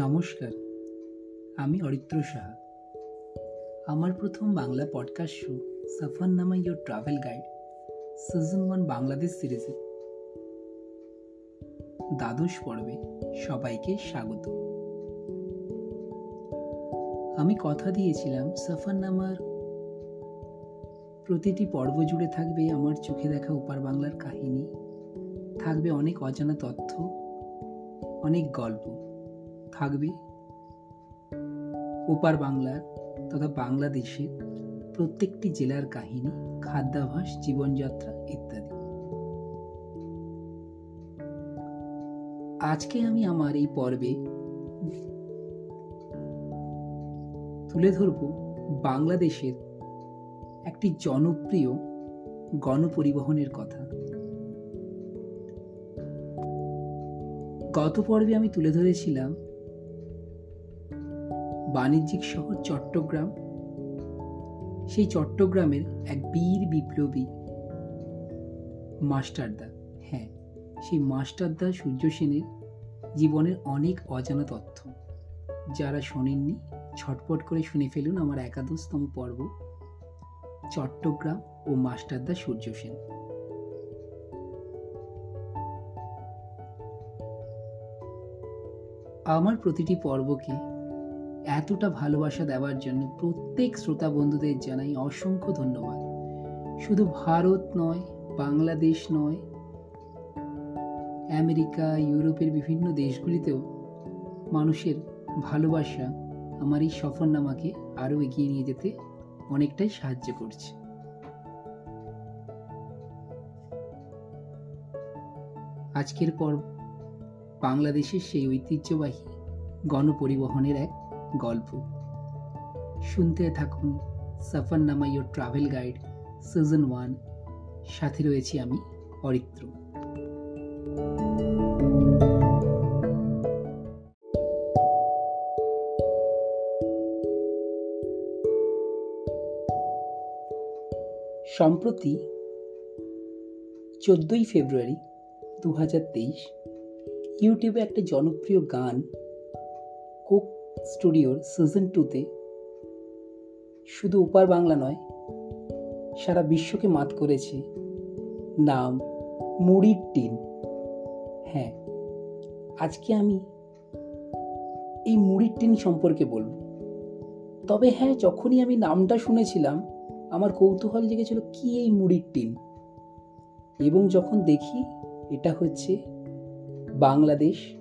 নমস্কার, আমি অরিত্র সাহা। আমার প্রথম Bangla podcast show Safarnama your travel guide season one Bangladesh সিরিজে দ্বাদশ পর্বে সবাইকে স্বাগত। আমি কথা দিয়েছিলাম সাফারনামার প্রতিটি পর্ব জুড়ে থাকবে আমার চোখে দেখা ওপার বাংলার কাহিনী, থাকবে অনেক অজানা তথ্য, অনেক গল্প। থাকবে। ওপার বাংলার তথা বাংলাদেশের প্রত্যেকটি জেলার কাহিনী, খাদ্যাভাস, জীবনযাত্রা ইত্যাদি। আজকে আমি আমার এই পর্বে তুলে ধরব বাংলাদেশের একটি জনপ্রিয় গণপরিবহনের কথা। গত পর্বে আমি তুলে ধরেছিলাম বাণিজ্যিক শহর চট্টগ্রাম। সেই চট্টগ্রামের এক বীর বিপ্লবী মাস্টারদা হ্যাঁ সেই মাস্টারদা সূর্য সেনের জীবনের অনেক অজানা তথ্য। যারা শোনেননি, ছটপট করে শুনে ফেলুন আমার একাদশতম পর্ব, চট্টগ্রাম ও মাস্টারদা সূর্য সেন। আমার প্রতিটি পর্বকে এতটা ভালোবাসা দেওয়ার জন্য প্রত্যেক শ্রোতা বন্ধুদের জানাই অসংখ্য ধন্যবাদ। শুধু ভারত নয়, বাংলাদেশ নয়, আমেরিকা, ইউরোপের বিভিন্ন দেশগুলিতেও মানুষের ভালোবাসা আমার এই সফরনামাকে আরও এগিয়ে নিয়ে যেতে অনেকটাই সাহায্য করছে। আজকের পর্ব বাংলাদেশের সেই ঐতিহ্যবাহী গণপরিবহনের এক গল্প। শুনতে থাকুন Safarnama your travel guide season one সাথে রয়েছি আমি, অরিত্র। সম্প্রতি চোদ্দই ফেব্রুয়ারি দু হাজার তেইশ, ইউটিউবে একটা জনপ্রিয় গান, কোক স্টুডিওর সিজন টুতে শুধু ওপার বাংলা নয়, সারা বিশ্বকে মাত করেছে নাম মুড়ির টিন। হ্যাঁ আজকে আমি এই মুড়ির টিন সম্পর্কে বলব। তবে হ্যাঁ যখনই আমি নামটা শুনেছিলাম, আমার কৌতূহল জেগেছিল, কি এই মুড়ির টিন? এবং যখন দেখি, এটা হচ্ছে বাংলাদেশ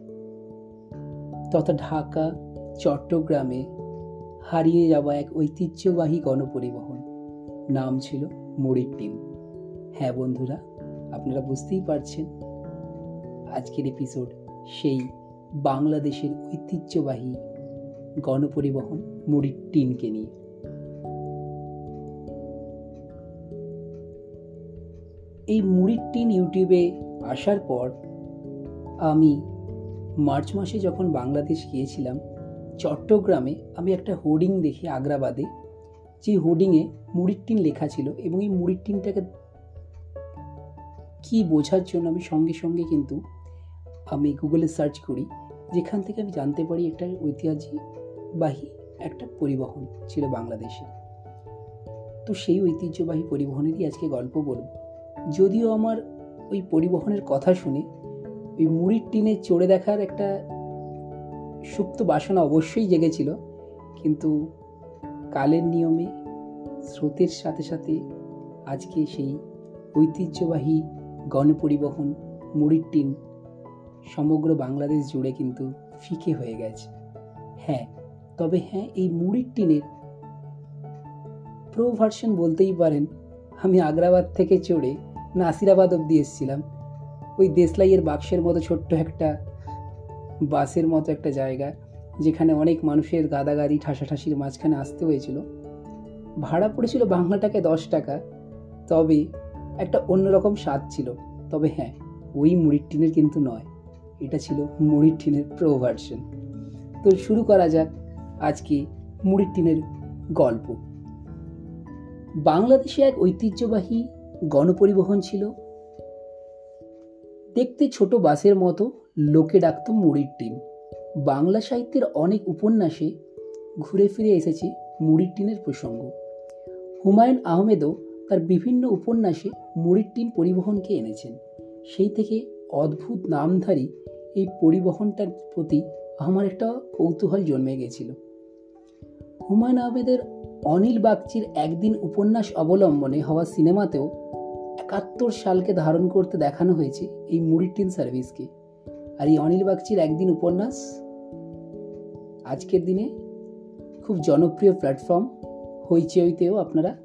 তথা ঢাকা চট্টগ্রামে হারিয়ে যাওয়া এক ঐতিহ্যবাহী গণপরিবহন। নাম ছিল মুড়ির টিম হ্যাঁ বন্ধুরা, আপনারা বুঝতেই পারছেন। আজকের এপিসোড সেই বাংলাদেশের ঐতিহ্যবাহী গণপরিবহন মুড়ির টিনকে নিয়ে। এই মুড়ির টিন ইউটিউবে আসার পর আমি মার্চ মাসে যখন বাংলাদেশ গিয়েছিলাম চট্টগ্রামে আমি একটা হোর্ডিং দেখি আগ্রাবাদে। যে হোর্ডিংয়ে মুড়ির টিন লেখা ছিল এবং এই মুড়ির টিনটাকে কী বোঝার জন্য আমি সঙ্গে সঙ্গে কিন্তু আমি গুগলে সার্চ করি, যেখান থেকে আমি জানতে পারি একটা ঐতিহ্যবাহী একটা পরিবহন ছিল বাংলাদেশে। তো সেই ঐতিহ্যবাহী পরিবহনেরই আজকে গল্প বলব। যদিও আমার ওই পরিবহনের কথা শুনে ওই মুড়ির টিনে চড়ে দেখার একটা সুপ্ত বাসনা অবশ্যই জেগেছিল, কিন্তু কালের নিয়মে, স্রোতের সাথে সাথে আজকে সেই ঐতিহ্যবাহী গণপরিবহন মুড়ির টিন সমগ্র বাংলাদেশ জুড়ে কিন্তু ফিকে হয়ে গেছে। হ্যাঁ তবে হ্যাঁ এই মুড়ির টিনের প্রো ভার্সন বলতেই পারেন, আমি আগ্রাবাদ থেকে চড়ে নাসিরাবাদ অব্দি এসেছিলাম। ওই দেশলাইয়ের বাক্সের মতো ছোট্ট একটা বাসের মতো একটা জায়গা, যেখানে অনেক মানুষের গাদাগাদি, ঠাসাঠাসির মাঝখানে আসতে হয়েছিল। ভাড়া পড়েছিল বাংলাটাকে দশ টাকা, তবে একটা অন্যরকম স্বাদ ছিল। তবে হ্যাঁ ওই মুড়ির টিনের কিন্তু নয়, এটা ছিল মুড়ির টিনের প্রো ভার্সন তো শুরু করা যাক আজকে মুড়ির টিনের গল্প। বাংলাদেশে এক ঐতিহ্যবাহী গণপরিবহন ছিল। দেখতে ছোট বাসের মতো লোকে ডাকত মুড়ির টিন। বাংলা সাহিত্যের অনেক উপন্যাসে ঘুরে ফিরে এসেছে মুড়ির টিনের প্রসঙ্গ। হুমায়ুন আহমেদও তার বিভিন্ন উপন্যাসে মুড়ির টিন পরিবহনকে এনেছেন। সেই থেকে অদ্ভুত নামধারী এই পরিবহনটার প্রতি আমার একটা কৌতূহল জন্মে গেছিল। হুমায়ুন আহমেদের অনিল বাগচির একদিন উপন্যাস অবলম্বনে হওয়া সিনেমাতেও একাত্তর সালকে ধারণ করতে দেখানো হয়েছে এই মুড়ির টিন সার্ভিসকে। আর এই অনিল বাগচির একদিন উপন্যাস। আজকের দিনে খুব জনপ্রিয় প্ল্যাটফর্ম হইচইতেও আপনারা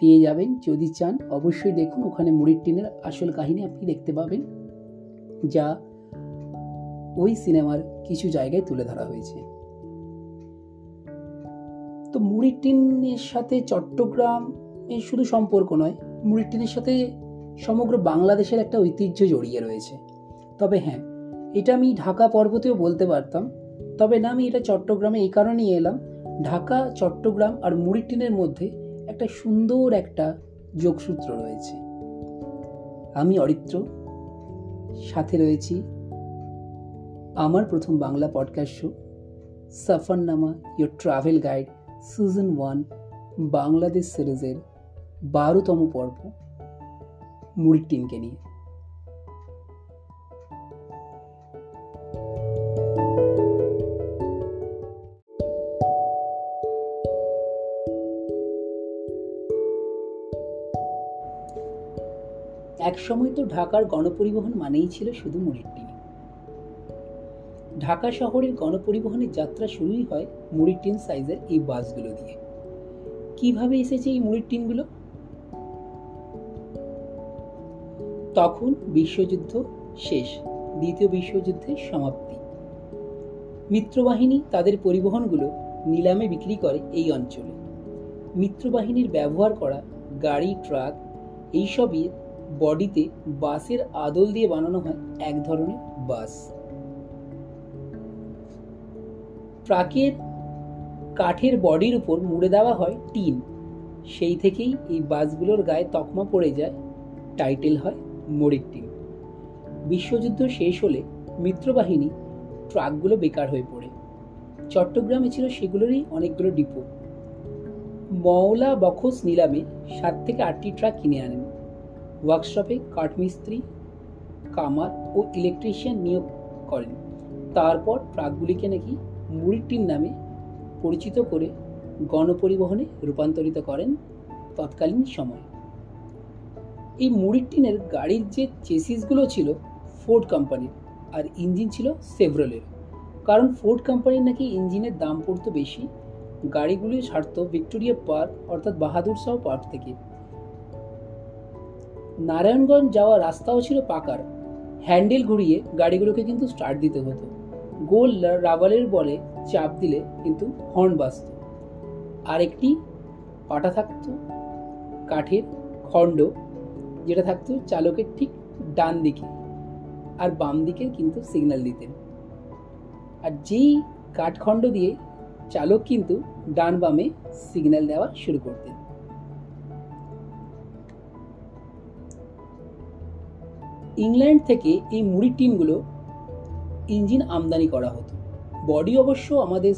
পেয়ে যাবেন। যদি চান, অবশ্যই দেখুন, ওখানে মুড়ির টিনের আসল কাহিনী আপনি দেখতে পাবেন, যা ওই সিনেমার কিছু জায়গায় তুলে ধরা হয়েছে। তো মুড়ির টিনের সাথে চট্টগ্রাম এর শুধু সম্পর্ক নয়, মুড়ির টিনের সাথে সমগ্র বাংলাদেশের একটা ঐতিহ্য জড়িয়ে রয়েছে। তবে হ্যাঁ এটা আমি ঢাকা পর্বতেও বলতে পারতাম। তবে না, আমি এটা চট্টগ্রামে এই কারণেই এলাম। ঢাকা, চট্টগ্রাম আর মুড়ির টিনের মধ্যে একটা সুন্দর একটা যোগসূত্র রয়েছে। আমি অরিত্র। সাথে রয়েছি আমার প্রথম Bangla podcast show Safarnama your travel guide season one Bangladesh সিরিজের বারোতম পর্ব মুরিটিনকে নিয়ে। একসময় তো ঢাকার গণপরিবহন মানেই ছিল শুধু মুড়ির ঢাকা শহরের গণপরিবহনের যাত্রা শুরুই হয় মুড়ির টিন সাইজের এই বাসগুলো দিয়ে। কীভাবে এসেছে এই মুড়ির টিনগুলো? তখন বিশ্বযুদ্ধ শেষ, দ্বিতীয় বিশ্বযুদ্ধের সমাপ্তি। মিত্রবাহিনী তাদের পরিবহনগুলো নিলামে বিক্রি করে এই অঞ্চলে। মিত্রবাহিনীর ব্যবহার করা গাড়ি, ট্রাক, এইসবই বডিতে বাসের আদল দিয়ে বানানো হয় এক ধরনের বাস ট্রাকের কাঠের বডির উপর মুড়ে দেওয়া হয় টিন। সেই থেকেই এই বাসগুলোর গায়ে তকমা পড়ে যায়, টাইটেল হয় মুড়ির টিন। বিশ্বযুদ্ধ শেষ হলে মিত্রবাহিনী ট্রাকগুলো বেকার হয়ে পড়ে। চট্টগ্রামে ছিল সেগুলোরই অনেকগুলো ডিপো। মওলা বখস নিলামে সাত থেকে আটটি ট্রাক কিনে আনেন। ওয়ার্কশপে কাঠমিস্ত্রি, কামার ও ইলেকট্রিশিয়ান নিয়োগ করেন। তারপর ট্রাকগুলিকে নাকি মুড়ির নামে পরিচিত করে গণপরিবহনে রূপান্তরিত করেন তৎকালীন সময়। এই মুড়ির টিনের গাড়ির যে চেসিসগুলো ছিল ফোর্ড কোম্পানির আর ইঞ্জিন ছিল সেভরলের কারণ ফোর্ড কোম্পানির নাকি ইঞ্জিনের দাম পড়তো বেশি গাড়িগুলি ছাড়তো ভিক্টোরিয়া পার্ক অর্থাৎ বাহাদুর শাহ পার্ক থেকে। নারায়ণগঞ্জ যাওয়া রাস্তাও ছিল পাকার। হ্যান্ডেল ঘুরিয়ে গাড়িগুলোকে কিন্তু স্টার্ট দিতে হতো। গোল রাবারের বলে চাপ দিলে কিন্তু হর্ন বাজত। আর একটি পাটা থাকতো, কাঠের খণ্ড, যেটা থাকতো চালকের ঠিক ডান দিকে আর বাম দিকে কিন্তু সিগন্যাল দিতেন আর যেই কাঠখণ্ড দিয়ে চালক কিন্তু ডান বামে সিগন্যাল দেওয়া শুরু করতেন। ইংল্যান্ড থেকে এই মুড়ির টিনগুলো ইঞ্জিন আমদানি করা হতো। বডি অবশ্য আমাদের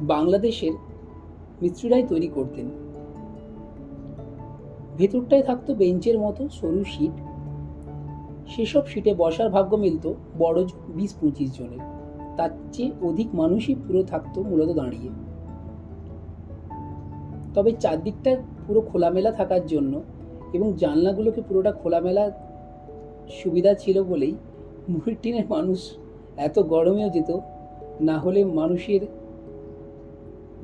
বাংলাদেশের মিস্ত্রিরাই তৈরি করতেন। ভেতরটায় থাকতো বেঞ্চের মতো সরু সিট সেসব সিটে বসার ভাগ্য মিলত বড় বিশ পঁচিশ জনের। তার চেয়ে অধিক মানুষই পুরো থাকতো মূলত দাঁড়িয়ে। তবে চারদিকটা পুরো খোলামেলা থাকার জন্য এবং জানলাগুলোকে পুরোটা খোলামেলা সুবিধা ছিল বলেই মুড়ির টিনের মানুষ এত গরমেও যেত, না হলে মানুষের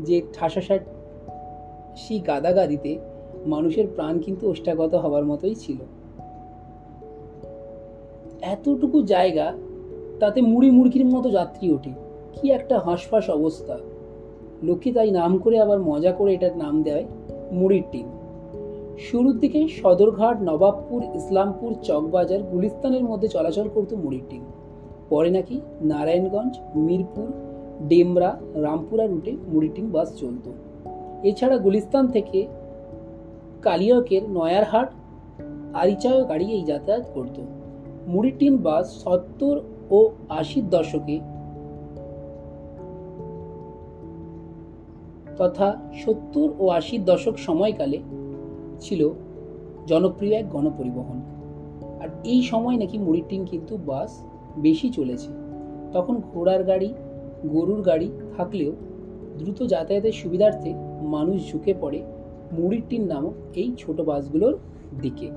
যে ঠাসাসাট সেই গাদাগাদিতে মানুষের প্রাণ কিন্তু ওষ্ঠাগত হবার মতোই ছিল। এতটুকু জায়গা তাতে মুড়ি মুড়কির মতো যাত্রী ওঠে। কি একটা হাঁসফাঁস অবস্থা। লোকে তাই নাম করে আবার মজা করে এটার নাম দেয় মুড়ির টিন। শুরুর দিকে সদরঘাট, নবাবপুর, ইসলামপুর, চকবাজার, গুলিস্তানের মধ্যে চলাচল করত মুড়ির পরে নাকি নারায়ণগঞ্জ, মিরপুর, ডেমরা, রামপুরা রুটে মুড়ির টিন বাস চলত। এছাড়া গুলিস্তান থেকে কালিয়কের নয়ারহাট, আরিচায় গাড়ি এই যাতায়াত করত। মুড়ির টিন বাস সত্তর ও আশির দশকে তথা সত্তর ও আশির দশক সময়কালে ছিল জনপ্রিয় এক গণপরিবহন। আর এই সময় নাকি মুড়ির কিন্তু বাস বেশি চলেছে। তখন ঘোড়ার গাড়ি, গরুর গাড়ি থাকলেও দ্রুত যাতায়াতের সুবিধার্থে মানুষ ঝুঁকে পড়ে মুড়ির টিন নামক এই ছোট বাসগুলোর দিকে।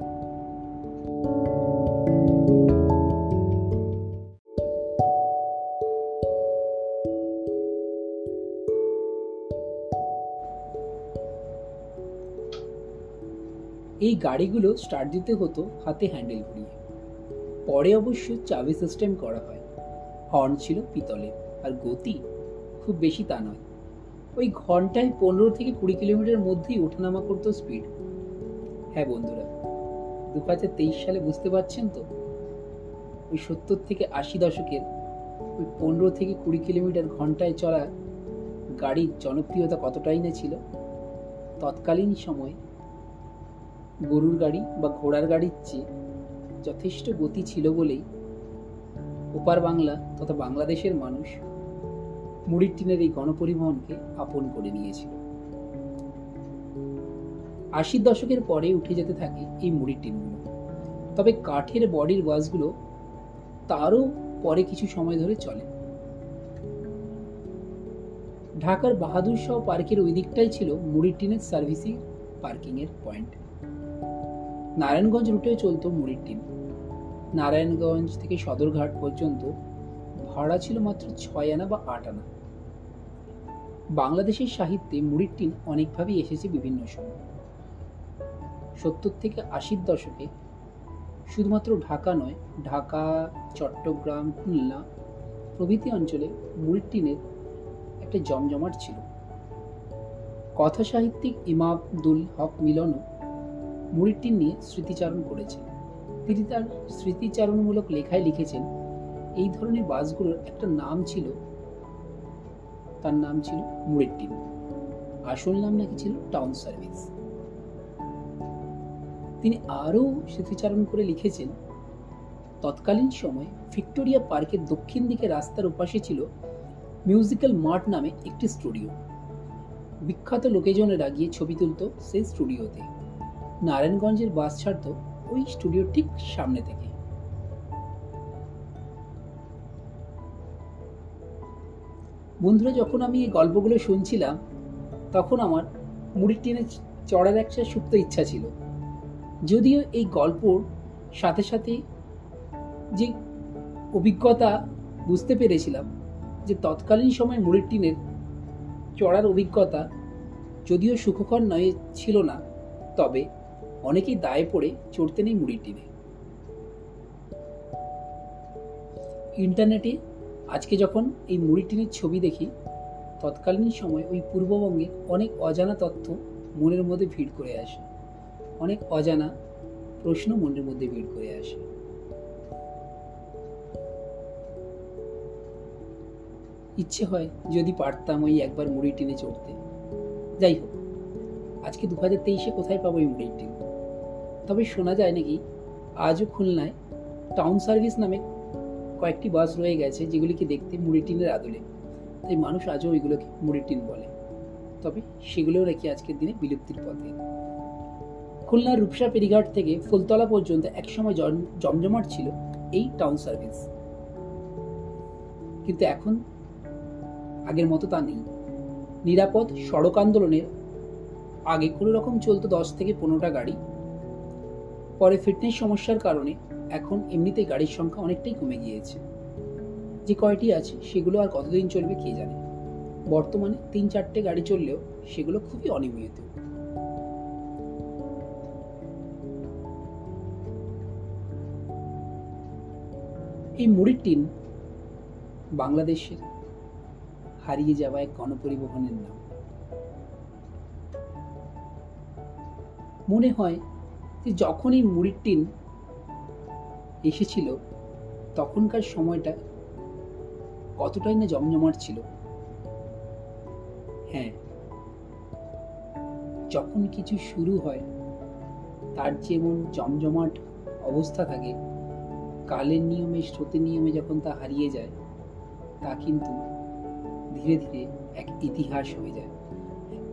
এই গাড়িগুলো স্টার্ট দিতে হতো হাতে হ্যান্ডেল ঘুরিয়ে। পরে অবশ্য চাবি সিস্টেম করা হয়। হর্ন ছিল পিতলে, আর গতি খুব বেশি তা নয়। ওই ঘন্টায় পনেরো থেকে কুড়ি কিলোমিটার মধ্যেই ওঠানামা করতো স্পিড হ্যাঁ বন্ধুরা দু হাজার তেইশ সালে বুঝতে পারছেন তো? ওই সত্তর থেকে আশি দশকের ওই পনেরো থেকে কুড়ি কিলোমিটার ঘন্টায় চলা গাড়ির জনপ্রিয়তা কতটাই না ছিল? তৎকালীন সময় গরুর গাড়ি বা ঘোড়ার গাড়ির চেয়ে যথেষ্ট গতি ছিল বলেই ওপার বাংলা তথা বাংলাদেশের মানুষ মুড়ির টিনের এই গণপরিবহনকে আপন করে নিয়েছিল। আশির দশকের পরে উঠে যেতে থাকে এই মুড়ির টিনগুলো। তবে কাঠের বডির বাসগুলো তারও পরে কিছু সময় ধরে চলে। ঢাকার বাহাদুর শাহ পার্কের ওই দিকটাই ছিল মুড়ির টিনের সার্ভিসিং পার্কিংয়ের পয়েন্ট। নারায়ণগঞ্জ রুটে চলতো মুড়ির টিন নারায়ণগঞ্জ থেকে সদরঘাট পর্যন্ত ভাড়া ছিল মাত্র ছয় আনা বা আট আনা। বাংলাদেশের সাহিত্যে মুড়ির টিন অনেকভাবেই এসেছে বিভিন্ন সময়। সত্তর থেকে আশির দশকে শুধুমাত্র ঢাকা নয়, ঢাকা, চট্টগ্রাম, খুলনা প্রভৃতি অঞ্চলে মুড়ির টিনের একটা জমজমাট ছিল। কথা সাহিত্যিক ইমাবদুল হক মিলনও মুড়ির নিয়ে স্মৃতিচারণ করেছেন। তিনি তার স্মৃতিচারণমূলক লেখায় লিখেছেন, এই ধরনের বাসগুলোর একটা নাম ছিল, তার নাম ছিল মুড়ির টিন আসল নাম নাকি ছিল টাউন সার্ভিস। তিনি আরও স্মৃতিচারণ করে লিখেছেন, তৎকালীন সময় ভিক্টোরিয়া পার্কের দক্ষিণ দিকে রাস্তার ওপাশে ছিল মিউজিক্যাল মার্ট নামে একটি স্টুডিও। বিখ্যাত লোকেজনেরা গিয়ে ছবি তুলত সেই স্টুডিওতে। নারায়ণগঞ্জের বাস ছাড়ত ওই স্টুডিওর ঠিক সামনে থেকে। বন্ধুরা, যখন আমি এই গল্পগুলো শুনছিলাম, তখন আমার মুড়ির টিনে চড়ার একটা সুপ্ত ইচ্ছা ছিল। যদিও এই গল্পর সাথে সাথে যে অভিজ্ঞতা বুঝতে পেরেছিলাম, যে তৎকালীন সময় মুড়ির টিনের চড়ার অভিজ্ঞতা যদিও সুখকর নয়, ছিল না। তবে অনেকেই দায়ে পড়ে চড়তে নেই মুড়ির টিনে ইন্টারনেটে আজকে যখন এই মুড়ি টিনের ছবি দেখি, তৎকালীন সময় ওই পূর্ববঙ্গে অনেক অজানা তথ্য মনের মধ্যে ভিড় করে আসে। অনেক অজানা প্রশ্ন মনের মধ্যে ভিড় করে আসে। ইচ্ছে হয় যদি পারতাম ওই একবার মুড়ি টিনে চড়তে। যাই হোক, আজকে দু হাজার তেইশে কোথায় পাবো এই মুড়ির টিন তবে শোনা যায় নাকি আজও খুলনায় টাউন সার্ভিস নামে কয়েকটি বাস রয়ে গেছে, যেগুলিকে দেখতে মুড়ি টিনের আদলে। তাই মানুষ আজও ওইগুলোকে মুড়ি টিন বলে। তবে সেগুলোও নাকি আজকের দিনে বিলুপ্তির পথে। খুলনার রূপসা পেরিঘাট থেকে ফুলতলা পর্যন্ত একসময় জমজমাট ছিল এই টাউন সার্ভিস কিন্তু এখন আগের মতো তা নেই। নিরাপদ সড়ক আন্দোলনের আগে কোনো রকম চলতো দশ থেকে পনেরোটা গাড়ি। পরে ফিটনেস সমস্যার কারণে এখন এমনিতে গাড়ির সংখ্যা অনেকটাই কমে গিয়েছে। যে কয়টি আছে, সেগুলো আর কতদিন চলবে কে জানে? বর্তমানে তিন চারটে গাড়ি চললেও সেগুলো খুবই অনিয়মিত। এই মুড়ির টিন বাংলাদেশের হারিয়ে যাওয়া এক গণপরিবহনের নাম। মনে হয় যে যখন এই মুড়ির টিন এসেছিল, তখনকার সময়টা কতটাই না জমজমাট ছিল। হ্যাঁ যখন কিছু শুরু হয়, তার যেমন জমজমাট অবস্থা থাকে, কালের নিয়মে, স্রোতের নিয়মে যখন তা হারিয়ে যায়, তা কিন্তু ধীরে ধীরে এক ইতিহাস হয়ে যায়।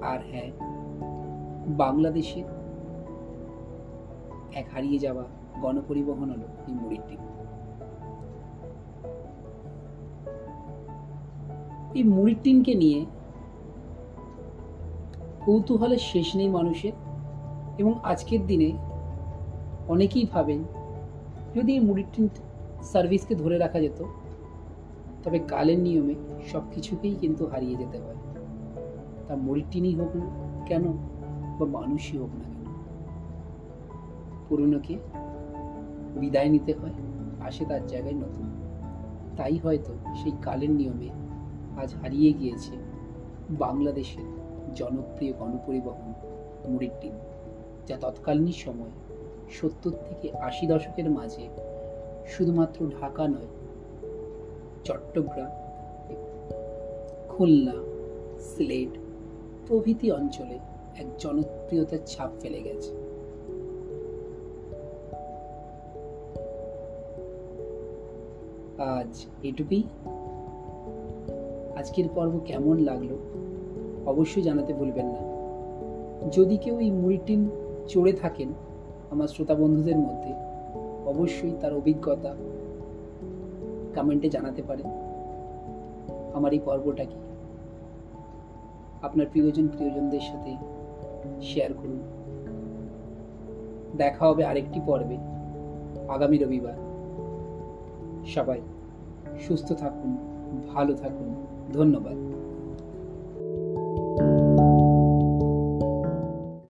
আর হ্যাঁ বাংলাদেশের এক হারিয়ে যাওয়া গণপরিবহন হলো এই মুড়ির এই মুড়ির টিনকে নিয়ে কৌতূহলের শেষ নেই মানুষের এবং আজকের দিনে অনেকেই ভাবেন, যদি এই মুড়ির টিন সার্ভিসকে ধরে রাখা যেত, তবে কালের নিয়মে সব কিছুকেই কিন্তু হারিয়ে যেতে হয়। তা মুড়ির টিনই হোক না কেন বা মানুষই হোক না পুরনোকে বিদায় নিতে হয় আসে তার জায়গায় নতুন। তাই হয়তো সেই কালের নিয়মে আজ হারিয়ে গিয়েছে বাংলাদেশের জনপ্রিয় গণপরিবহন মুড়ির টিন যা তৎকালীন সময় সত্তর থেকে আশি দশকের মাঝে শুধুমাত্র ঢাকা নয়, চট্টগ্রাম, খুলনা, সিলেট প্রভৃতি অঞ্চলে এক জনপ্রিয়তার ছাপ ফেলে গেছে। আজ এটুকুই। আজকের পর্ব কেমন লাগল অবশ্যই জানাতে ভুলবেন না। যদি কেউ এই মুড়িটিন চড়ে থাকেন আমার শ্রোতা বন্ধুদের মধ্যে, অবশ্যই তার অভিজ্ঞতা কমেন্টে জানাতে পারেন। আমার এই পর্বটাকে আপনার প্রিয়জন প্রিয়জনদের সাথে শেয়ার করুন। দেখা হবে আরেকটি পর্বে আগামী রবিবার। সবাই সুস্থ থাকুন ভালো থাকুন। ধন্যবাদ।